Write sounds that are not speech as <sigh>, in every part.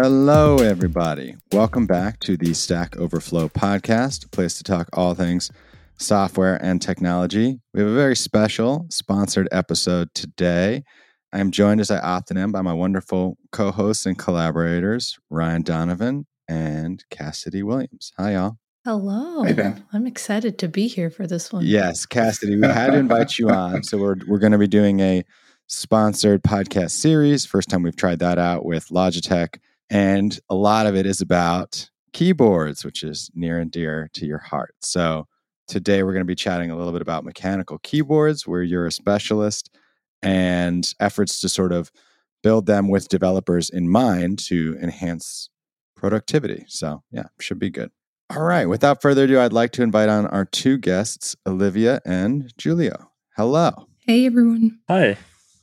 Hello, everybody. Welcome back to the Stack Overflow podcast, a place to talk all things software and technology. We have a very special sponsored episode today. I'm joined, as I often am, by my wonderful co hosts and collaborators, Ryan Donovan and Cassidy Williams. Hi, y'all. Hello. Hey, Ben. I'm excited to be here for this one. Yes, Cassidy, we had to invite you on. So we're, we're going to be doing a sponsored podcast series. First time we've tried that out with Logitech. And a lot of it is about keyboards, which is near and dear to your heart. So today we're going to be chatting a little bit about mechanical keyboards, where you're a specialist, and efforts to sort of build them with developers in mind to enhance productivity. So, yeah, should be good. All right. Without further ado, I'd like to invite on our two guests, Olivia and Giulio. Hello. Hey, everyone. Hi,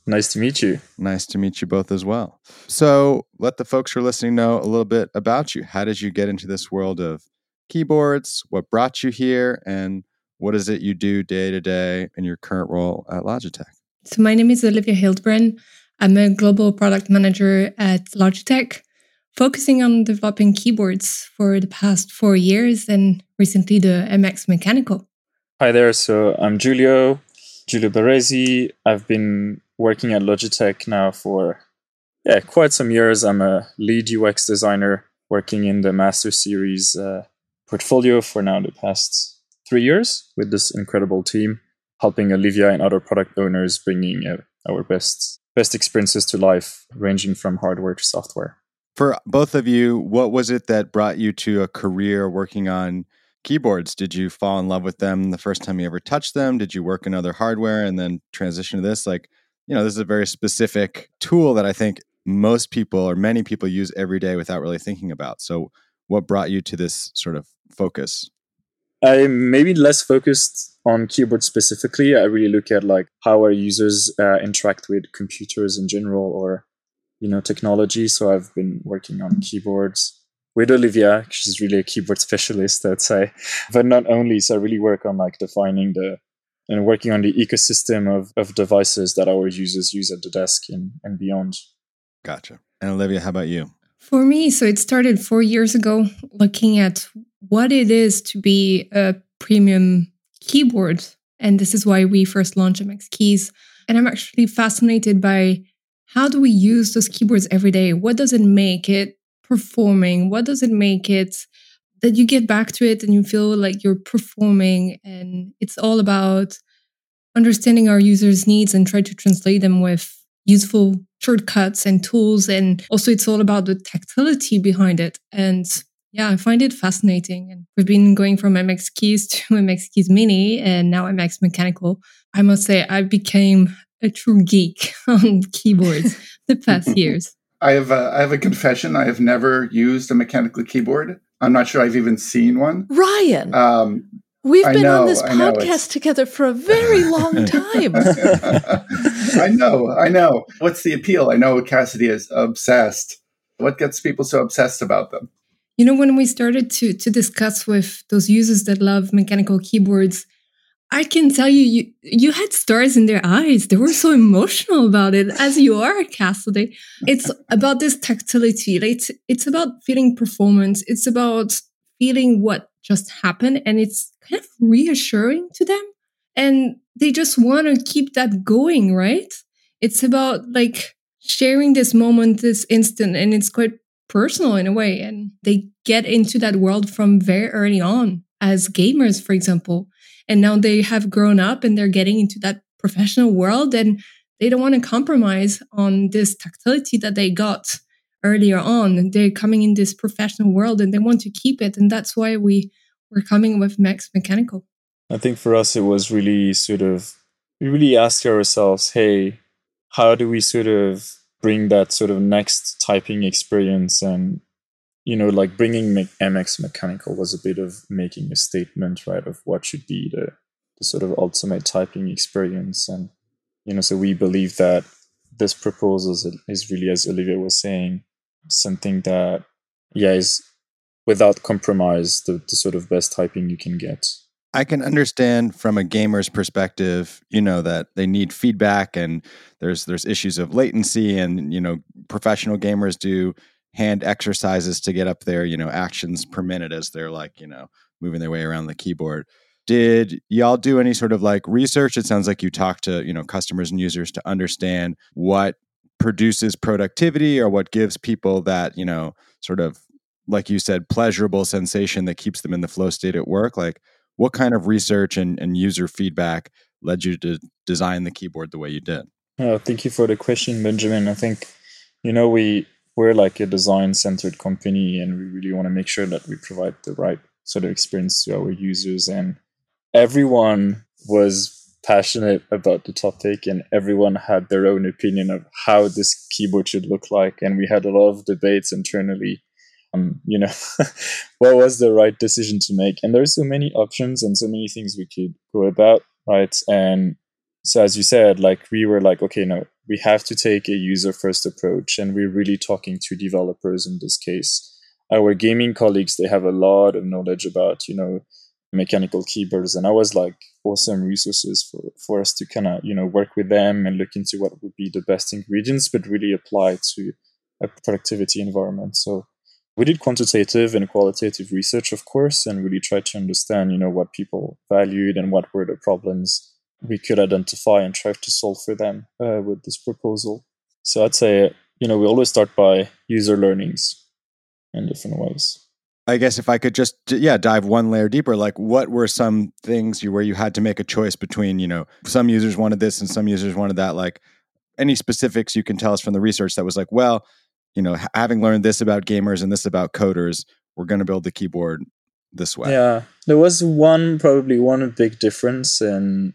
nice to meet you. Nice to meet you both as well. So, let the folks who are listening know a little bit about you. How did you get into this world of keyboards? What brought you here? And what is it you do day to day in your current role at Logitech? So, my name is Olivia Hildebrand. I'm a global product manager at Logitech, focusing on developing keyboards for the past four years and recently the MX Mechanical. Hi there. So I'm Giulio, Giulio Baresi. I've been working at Logitech now for yeah quite some years. I'm a lead UX designer working in the Master Series uh, portfolio for now the past three years with this incredible team, helping Olivia and other product owners bringing uh, our best best experiences to life, ranging from hardware to software. For both of you, what was it that brought you to a career working on keyboards? Did you fall in love with them the first time you ever touched them? Did you work in other hardware and then transition to this? Like, you know, this is a very specific tool that I think most people or many people use every day without really thinking about. So, what brought you to this sort of focus? I'm maybe less focused on keyboard specifically. I really look at like how our users uh, interact with computers in general or you know technology. So I've been working on keyboards with Olivia. She's really a keyboard specialist, I'd say. <laughs> But not only, so I really work on like defining the and working on the ecosystem of, of devices that our users use at the desk and, and beyond. Gotcha. And Olivia, how about you? For me, so it started four years ago, looking at what it is to be a premium keyboard. And this is why we first launched MX Keys. And I'm actually fascinated by how do we use those keyboards every day? What does it make it performing? What does it make it that you get back to it and you feel like you're performing? And it's all about understanding our users' needs and try to translate them with useful shortcuts and tools. And also, it's all about the tactility behind it. And yeah, I find it fascinating. And we've been going from MX Keys to <laughs> MX Keys Mini and now MX Mechanical. I must say, I became a true geek <laughs> on keyboards the past <laughs> years. I have a, I have a confession. I have never used a mechanical keyboard. I'm not sure I've even seen one. Ryan, Um, we've been know, on this podcast together for a very long <laughs> time. <laughs> I know, I know. What's the appeal? I know Cassidy is obsessed. What gets people so obsessed about them? You know, when we started to to discuss with those users that love mechanical keyboards, I can tell you, you you had stars in their eyes. They were so emotional about it, as you are, Cassidy. It's about this tactility. It's it's about feeling performance. It's about feeling what just happened, and it's kind of reassuring to them. And they just want to keep that going, right? It's about like sharing this moment, this instant, and it's quite personal in a way. And they get into that world from very early on as gamers, for example. And now they have grown up and they're getting into that professional world and they don't want to compromise on this tactility that they got earlier on. They're coming in this professional world and they want to keep it. And that's why we were coming with MX Mechanical. I think for us, it was really sort of, we really asked ourselves, hey, how do we sort of bring that sort of next typing experience? And, you know, like bringing Me- MX Mechanical was a bit of making a statement, right, of what should be the, the sort of ultimate typing experience. And, you know, so we believe that this proposal is, really, as Olivia was saying, something that, yeah, is without compromise the, the sort of best typing you can get. I can understand from a gamer's perspective, you know, that they need feedback and there's there's issues of latency and you know, professional gamers do hand exercises to get up there, you know, actions per minute as they're like, you know, moving their way around the keyboard. Did y'all do any sort of like research? It sounds like you talked to, you know, customers and users to understand what produces productivity or what gives people that, you know, sort of like you said, pleasurable sensation that keeps them in the flow state at work. Like what kind of research and, and user feedback led you to design the keyboard the way you did? Oh, thank you for the question, Benjamin. I think, you know, we we're like a design centered company and we really want to make sure that we provide the right sort of experience to our users. And everyone was passionate about the topic and everyone had their own opinion of how this keyboard should look like. And we had a lot of debates internally on you know <laughs> what was the right decision to make? And there's so many options and so many things we could go about right? And so as you said like we were like okay no we have to take a user first approach and we're really talking to developers in this case. Our gaming colleagues they have a lot of knowledge about you know mechanical keyboards and i was like awesome resources for, for us to kind of you know work with them and look into what would be the best ingredients but really apply to a productivity environment. So we did quantitative and qualitative research of course and really tried to understand you know what people valued and what were the problems we could identify and try to solve for them uh, with this proposal so i'd say you know we always start by user learnings in different ways I guess if I could just yeah dive one layer deeper, like what were some things you where you had to make a choice between you know some users wanted this and some users wanted that, like any specifics you can tell us from the research that was like, well, you know, having learned this about gamers and this about coders, we're going to build the keyboard this way. Yeah, there was one probably one big difference, and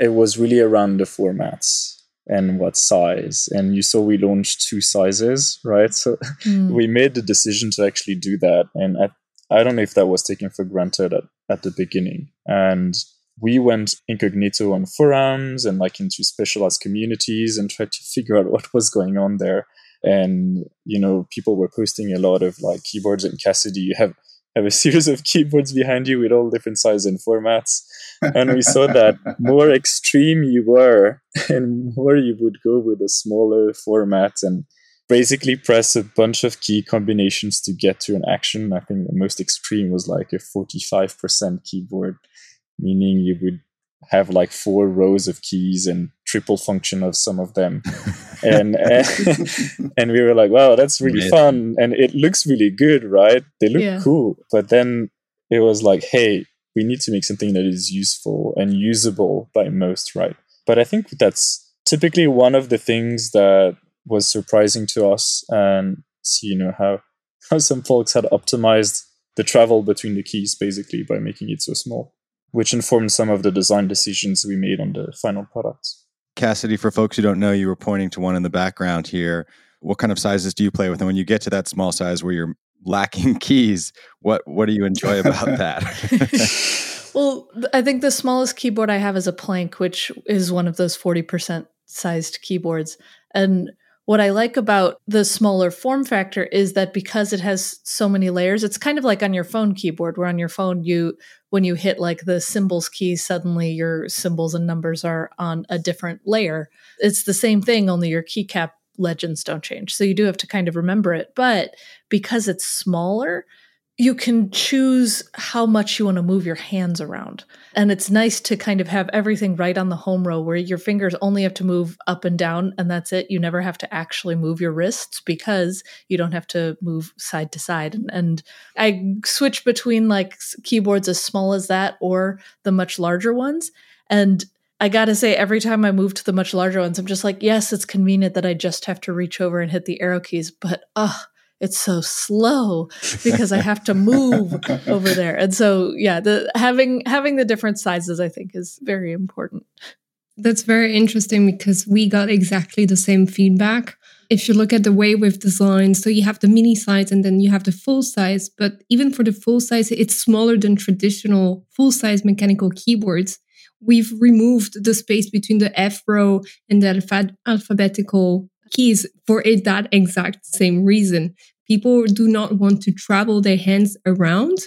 it was really around the formats and what size. And you saw we launched two sizes, right? So <laughs> mm. we made the decision to actually do that. And I, I don't know if that was taken for granted at, at the beginning. And we went incognito on forums and like into specialized communities and tried to figure out what was going on there. And, you know, people were posting a lot of like keyboards and Cassidy. You have have a <laughs> series of keyboards behind you with all different sizes and formats. And we saw that <laughs> more extreme you were, <laughs> and more you would go with a smaller format and basically press a bunch of key combinations to get to an action. I think the most extreme was like a 45% keyboard, meaning you would have like four rows of keys and triple function of some of them <laughs> and uh, <laughs> and, we were like wow that's really Amazing. fun and it looks really good right they look yeah. cool but then it was like hey we need to make something that is useful and usable by most right but i think that's typically one of the things that was surprising to us and see you know how <laughs> how some folks had optimized the travel between the keys basically by making it so small which informed some of the design decisions we made on the final products. Cassidy, for folks who don't know, you were pointing to one in the background here. What kind of sizes do you play with? And when you get to that small size where you're lacking <laughs> keys, what what do you enjoy about <laughs> that? <laughs> well, I think the smallest keyboard I have is a Planck, which is one of those 40% sized keyboards. And what I like about the smaller form factor is that because it has so many layers, it's kind of like on your phone keyboard, where on your phone, you, when you hit like the symbols key, suddenly your symbols and numbers are on a different layer. It's the same thing, only your keycap legends don't change. So you do have to kind of remember it. But because it's smaller, you can choose how much you want to move your hands around. And it's nice to kind of have everything right on the home row where your fingers only have to move up and down and that's it. You never have to actually move your wrists because you don't have to move side to side. And, I switch between like keyboards as small as that or the much larger ones. And I gotta say, every time I move to the much larger ones, I'm just like, yes, it's convenient that I just have to reach over and hit the arrow keys, but ugh, it's so slow because I have to move <laughs> over there. And so yeah, the having having the different sizes I think is very important. That's very interesting because we got exactly the same feedback. If you look at the way we've designed, so you have the mini size and then you have the full size, but even for the full size, it's smaller than traditional full size mechanical keyboards. We've removed the space between the F row and the alpha- alphabetical keys for it, that exact same reason. People do not want to travel their hands around.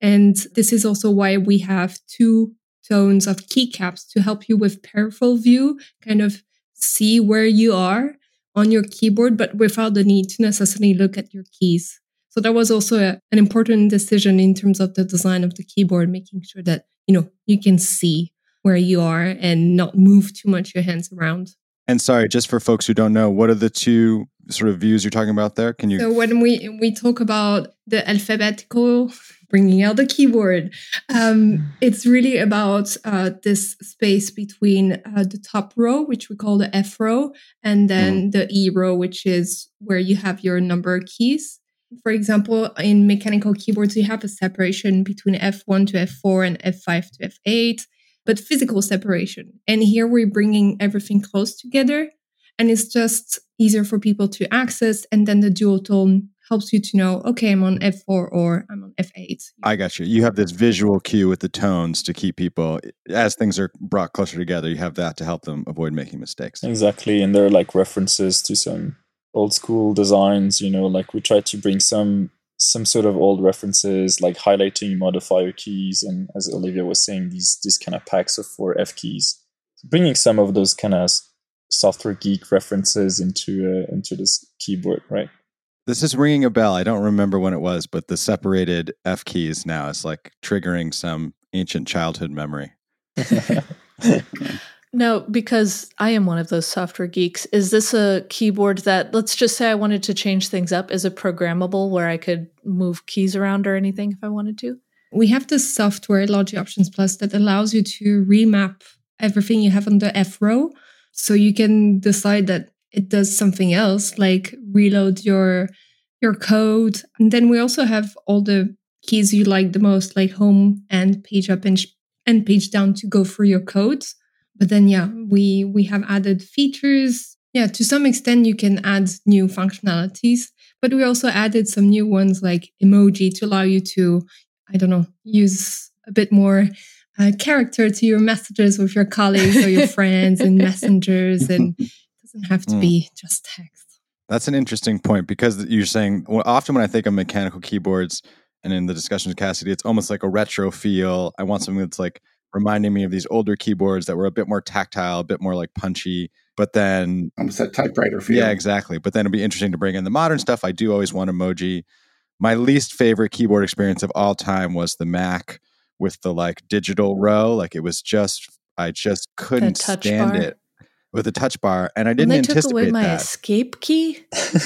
And this is also why we have two tones of keycaps to help you with peripheral view, kind of see where you are on your keyboard, but without the need to necessarily look at your keys. So that was also a, an important decision in terms of the design of the keyboard, making sure that, you know, you can see where you are and not move too much your hands around. And sorry, just for folks who don't know, what are the two sort of views you're talking about there? Can you? So when we we talk about the alphabetical, bringing out the keyboard, um, it's really about uh, this space between uh, the top row, which we call the F row, and then mm. the E row, which is where you have your number keys. For example, in mechanical keyboards, you have a separation between F1 to F4 and F5 to F8 but physical separation. And here we're bringing everything close together and it's just easier for people to access. And then the dual tone helps you to know, okay, I'm on F4 or I'm on F8. I got you. You have this visual cue with the tones to keep people, as things are brought closer together, you have that to help them avoid making mistakes. Exactly. And there are like references to some old school designs, you know, like we try to bring some some sort of old references like highlighting modifier keys and as olivia was saying these these kind of packs of four f keys bringing some of those kind of software geek references into uh, into this keyboard right? This is ringing a bell. I don't remember when it was but the separated f keys now is like triggering some ancient childhood memory <laughs> <laughs> No, because I am one of those software geeks. Is this a keyboard that, let's just say I wanted to change things up? Is it programmable where I could move keys around or anything if I wanted to? We have this software, Logi Options Plus, that allows you to remap everything you have on the F row. So you can decide that it does something else, like reload your your code. And then we also have all the keys you like the most, like home and page up and, and page down to go through your codes but then yeah we we have added features. Yeah to some extent you can add new functionalities but we also added some new ones like emoji to allow you to i don't know use a bit more uh, character to your messages with your colleagues or your <laughs> friends and messengers and <laughs> it doesn't have to mm. be just text. That's an interesting point because you're saying well, often when i think of mechanical keyboards and in the discussion with cassidy it's almost like a retro feel. I want something that's like reminding me of these older keyboards that were a bit more tactile, a bit more like punchy. But then almost that typewriter feel. Yeah, exactly. But then it'd be interesting to bring in the modern stuff. I do always want emoji. My least favorite keyboard experience of all time was the Mac with the like digital row. Like it was just I just couldn't stand bar. it with a touch bar, and I didn't when they anticipate took away my that. escape key.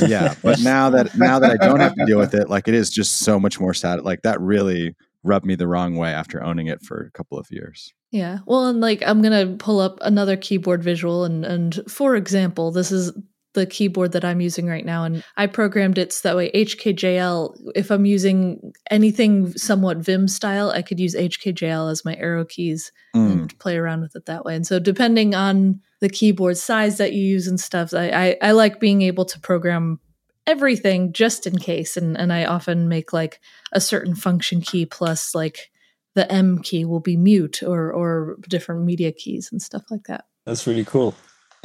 yeah, but now that now that I don't have to deal with it, like it is just so much more sad. Like that really rubbed me the wrong way after owning it for a couple of years. Yeah. Well, and like I'm going to pull up another keyboard visual and and for example, this is the keyboard that I'm using right now and I programmed it so that way HKJL if I'm using anything somewhat Vim style, I could use HKJL as my arrow keys mm. and play around with it that way. And so depending on the keyboard size that you use and stuff, I, I, I like being able to program everything just in case and and I often make like a certain function key plus like the M key will be mute or or different media keys and stuff like that. That's really cool.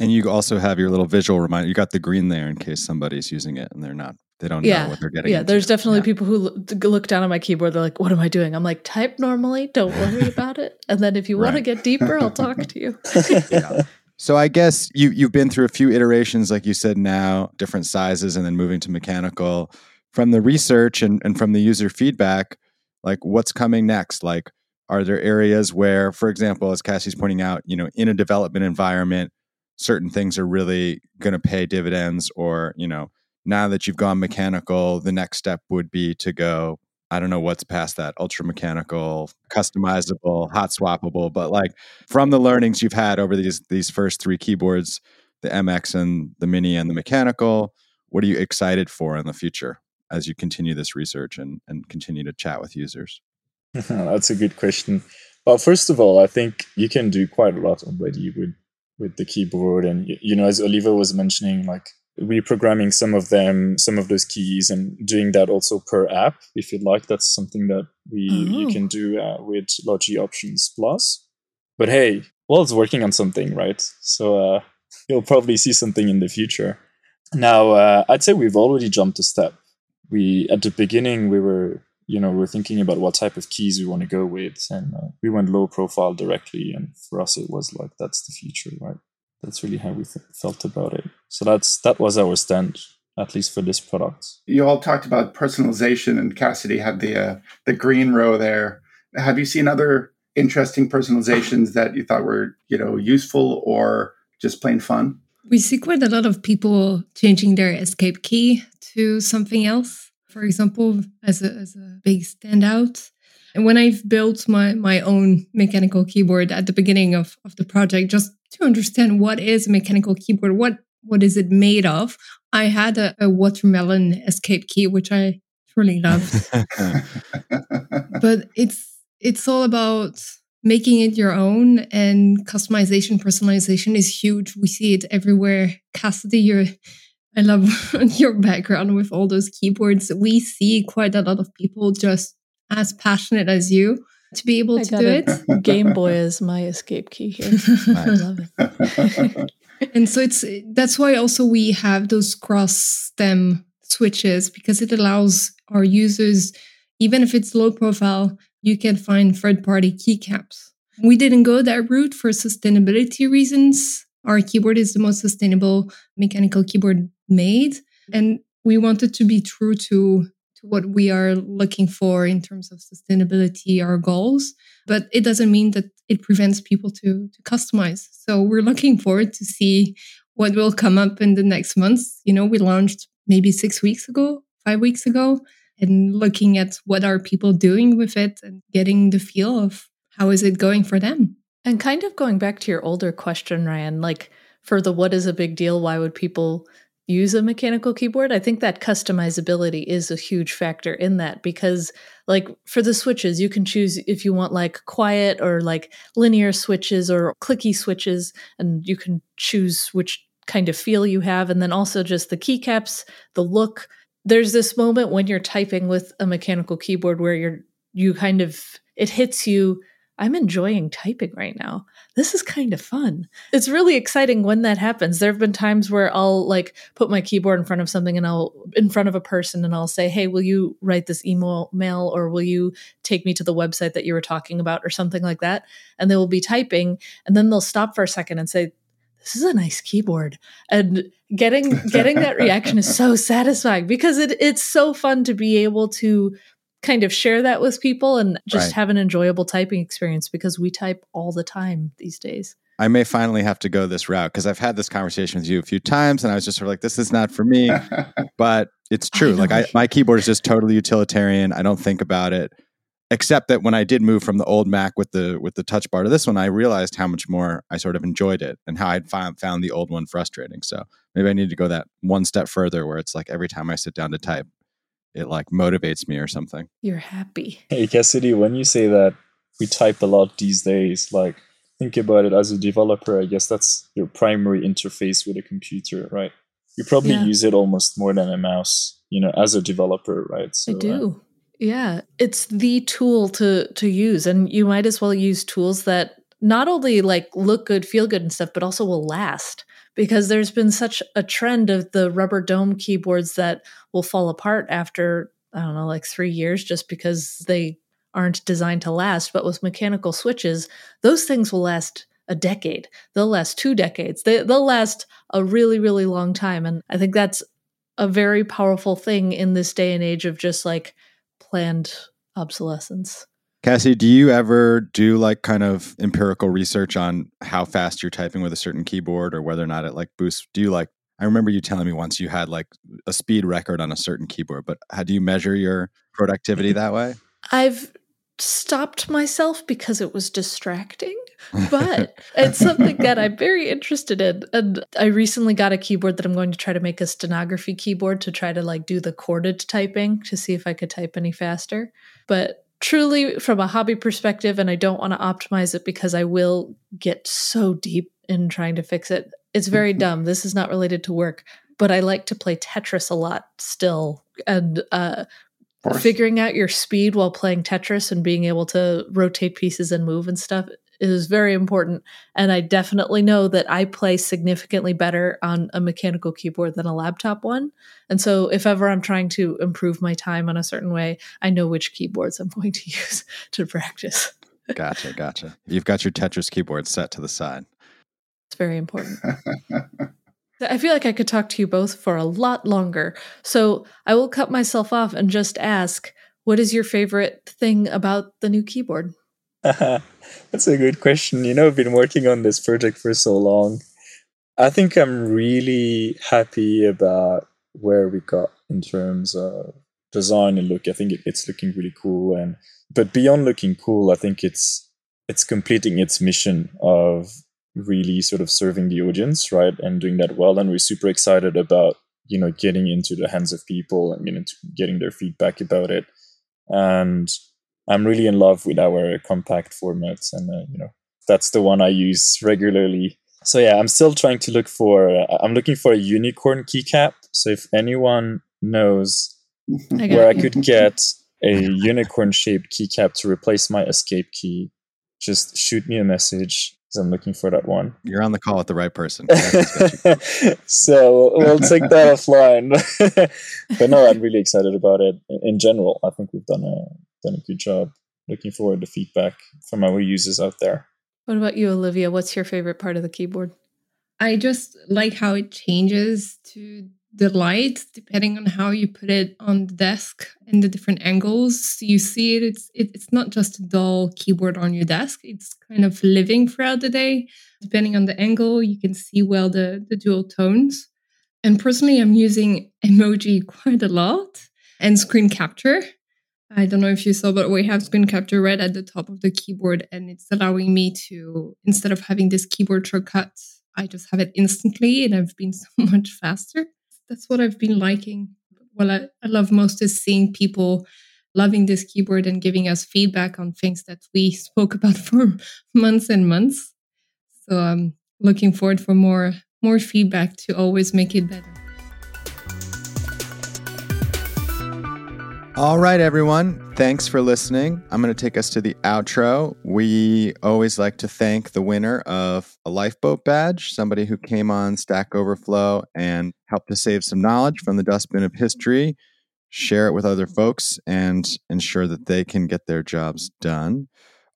And you also have your little visual reminder. You got the green there in case somebody's using it and they're not. They don't yeah. know what they're getting. Yeah, into. there's definitely yeah. people who look down at my keyboard. They're like, "What am I doing?" I'm like, "Type normally. Don't worry <laughs> about it." And then if you right. want to get deeper, I'll talk to you. <laughs> yeah. So I guess you you've been through a few iterations, like you said now, different sizes, and then moving to mechanical. From the research and, and from the user feedback, like what's coming next? Like, are there areas where, for example, as Cassie's pointing out, you know, in a development environment, certain things are really going to pay dividends, or you know, now that you've gone mechanical, the next step would be to go I don't know what's past that ultra mechanical, customizable, hot swappable, but like from the learnings you've had over these these first three keyboards, the MX and the Mini and the mechanical, what are you excited for in the future as you continue this research and, and continue to chat with users? <laughs> That's a good question. Well, first of all, I think you can do quite a lot already with with the keyboard, and you know, as Oliver was mentioning, like reprogramming some of them, some of those keys, and doing that also per app if you'd like. That's something that we oh. you can do uh, with Logi Options Plus. But hey, well, it's working on something, right? So uh, you'll probably see something in the future. Now, uh, I'd say we've already jumped a step. We at the beginning we were you know we are thinking about what type of keys we want to go with, and uh, we went low profile directly. And for us, it was like that's the future, right? That's really how we th- felt about it. So that's that was our stand, at least for this product. You all talked about personalization, and Cassidy had the uh, the green row there. Have you seen other interesting personalizations that you thought were you know useful or just plain fun? We see quite a lot of people changing their escape key to something else. For example, as a, as a big standout. And when I've built my, my own mechanical keyboard at the beginning of, of the project, just to understand what is a mechanical keyboard, what what is it made of, I had a, a watermelon escape key, which I truly loved. but <laughs> it's it's all about making it your own and customization personalization is huge. We see it everywhere. Cassidy you're i love <laughs> your background with all those keyboards. We see quite a lot of people just as passionate as you to be able I to do it <laughs> Game Boy is my escape key here. <laughs> I love it. <laughs> and so it's that's why also we have those cross stem switches because it allows our users even if it's low profile you can find third party keycaps. We didn't go that route for sustainability reasons. Our keyboard is the most sustainable mechanical keyboard made. And we wanted to be true to, to what we are looking for in terms of sustainability, our goals. But it doesn't mean that it prevents people to, to customize. So we're looking forward to see what will come up in the next months. You know, we launched maybe six weeks ago, five weeks ago and looking at what are people doing with it and getting the feel of how is it going for them. And kind of going back to your older question, Ryan, like for the what is a big deal, why would people use a mechanical keyboard? I think that customizability is a huge factor in that because, like, for the switches, you can choose if you want like quiet or like linear switches or clicky switches, and you can choose which kind of feel you have. And then also just the keycaps, the look, there's this moment when you're typing with a mechanical keyboard where you're you kind of it hits you I'm enjoying typing right now. This is kind of fun. It's really exciting when that happens. There have been times where I'll like put my keyboard in front of something and I'll in front of a person and I'll say, "Hey, will you write this email mail or will you take me to the website that you were talking about or something like that?" And they will be typing and then they'll stop for a second and say, this is a nice keyboard and getting getting that reaction is so <laughs> satisfying because it it's so fun to be able to kind of share that with people and just right. have an enjoyable typing experience because we type all the time these days. I may finally have to go this route because I've had this conversation with you a few times and I was just sort of like, this is not for me. <laughs> but it's true. I like I, my keyboard is just totally utilitarian. I don't think about it except that when I did move from the old Mac with the with the touch bar to this one, I realized how much more I sort of enjoyed it and how I'd found found the old one frustrating. So maybe I need to go that one step further where it's like every time I sit down to type, it like motivates me or something. You're happy. Hey Cassidy, when you say that we type a lot these days, like think about it as a developer, I guess that's your primary interface with a computer, right? You probably yeah. use it almost more than a mouse, you know, as a developer, right? So, I do. Uh, yeah, it's the tool to to use and you might as well use tools that not only like look good, feel good and stuff, but also will last because there's been such a trend of the rubber dome keyboards that will fall apart after I don't know, like 3 years just because they aren't designed to last, but with mechanical switches, those things will last a decade. They'll last two decades. They, they'll last a really, really long time. And I think that's a very powerful thing in this day and age of just like planned obsolescence. Cassie, do you ever do like kind of empirical research on how fast you're typing with a certain keyboard or whether or not it like boosts? Do you like, I remember you telling me once you had like a speed record on a certain keyboard, but how do you measure your productivity that way? I've stopped myself because it was distracting but <laughs> it's something that I'm very interested in. And I recently got a keyboard that I'm going to try to make a stenography keyboard to try to like do the corded typing to see if I could type any faster. But truly, from a hobby perspective, and I don't want to optimize it because I will get so deep in trying to fix it. It's very dumb. This is not related to work, but I like to play Tetris a lot still. And uh, figuring out your speed while playing Tetris and being able to rotate pieces and move and stuff is very important. And I definitely know that I play significantly better on a mechanical keyboard than a laptop one. And so if ever I'm trying to improve my time on a certain way, I know which keyboards I'm <laughs> going to use to practice. gotcha, gotcha. You've got your Tetris keyboard set to the side. It's very important. <laughs> I feel like I could talk to you both for a lot longer. So I will cut myself off and just ask what is your favorite thing about the new keyboard? <laughs> That's a good question. You know, I've been working on this project for so long. I think I'm really happy about where we got in terms of design and look. I think it's looking really cool. And but beyond looking cool, I think it's it's completing its mission of really sort of serving the audience, right, and doing that well. And we're super excited about you know getting into the hands of people and getting their feedback about it and I'm really in love with our compact formats, and uh, you know that's the one I use regularly. So yeah, I'm still trying to look for. Uh, I'm looking for a unicorn keycap. So if anyone knows I where you. I could get a unicorn shaped keycap to replace my escape key, just shoot me a message because I'm looking for that one. You're on the call with the right person. <laughs> so we'll take that <laughs> offline. <laughs> but no, I'm really excited about it. In general, I think we've done a done a good job. Looking forward to feedback from our users out there. What about you, Olivia? What's your favorite part of the keyboard? I just like how it changes to the light depending on how you put it on the desk and the different angles you see it it's it, it's not just a dull keyboard on your desk it's kind of living throughout the day depending on the angle you can see well the the dual tones and personally i'm using <laughs> emoji quite a lot and screen capture i don't know if you saw but we have screen capture right at the top of the keyboard and it's allowing me to instead of having this keyboard shortcut I just have it instantly and I've been <laughs> so much faster that's what I've been liking. What I, I love most is seeing people loving this keyboard and giving us feedback on things that we <laughs> spoke about <laughs> for months and months. So I'm looking forward for more more feedback to always make it better. All right, everyone. Thanks for listening. I'm going to take us to the outro. We always like to thank the winner of a lifeboat badge, somebody who came on Stack Overflow and helped to save some knowledge from the dustbin of history, share it with other folks, and ensure that they can get their jobs done.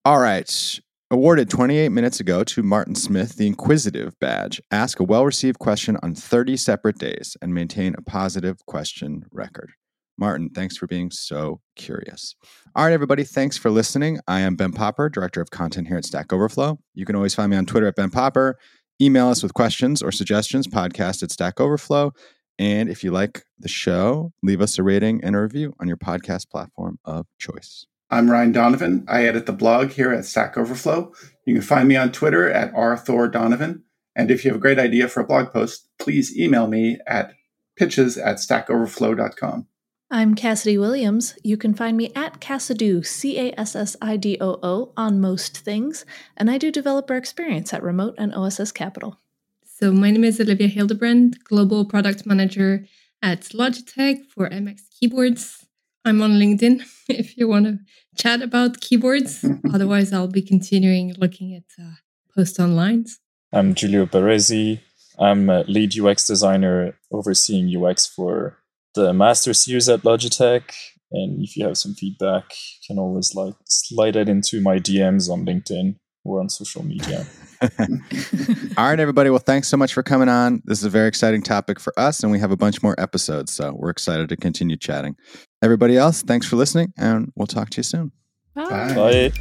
All right. Awarded 28 minutes ago to Martin Smith, the Inquisitive badge. Ask a well received question on 30 separate days and maintain a positive question record. Martin, thanks for being so curious. All right, everybody, thanks for listening. I am Ben Popper, Director of Content here at Stack Overflow. You can always find me on Twitter at Ben Popper. Email us with questions or suggestions, podcast at Stack Overflow. And if you like the show, leave us a rating and a review on your podcast platform of choice. I'm Ryan Donovan. I edit the blog here at Stack Overflow. You can find me on Twitter at rthordonovan. And if you have a great idea for a blog post, please email me at pitches at stackoverflow.com. I'm Cassidy Williams. You can find me at Cassidoo, C A S S I D O O, on most things, and I do developer experience at Remote and OSS Capital. So, my name is Olivia Hildebrand, Global Product Manager at Logitech for MX Keyboards. I'm on LinkedIn <laughs> if you want to chat about keyboards. <laughs> Otherwise, I'll be continuing looking at uh, post online. I'm Giulio Baresi. I'm a lead UX designer overseeing UX for the master series at Logitech. And if you have some feedback, you can always like slide it into my DMs on LinkedIn or on social media. <laughs> <laughs> All right, everybody. Well, thanks so much for coming on. This is a very exciting topic for us, and we have a bunch more episodes. So we're excited to continue chatting. Everybody else, thanks for listening, and we'll talk to you soon. Bye. Bye.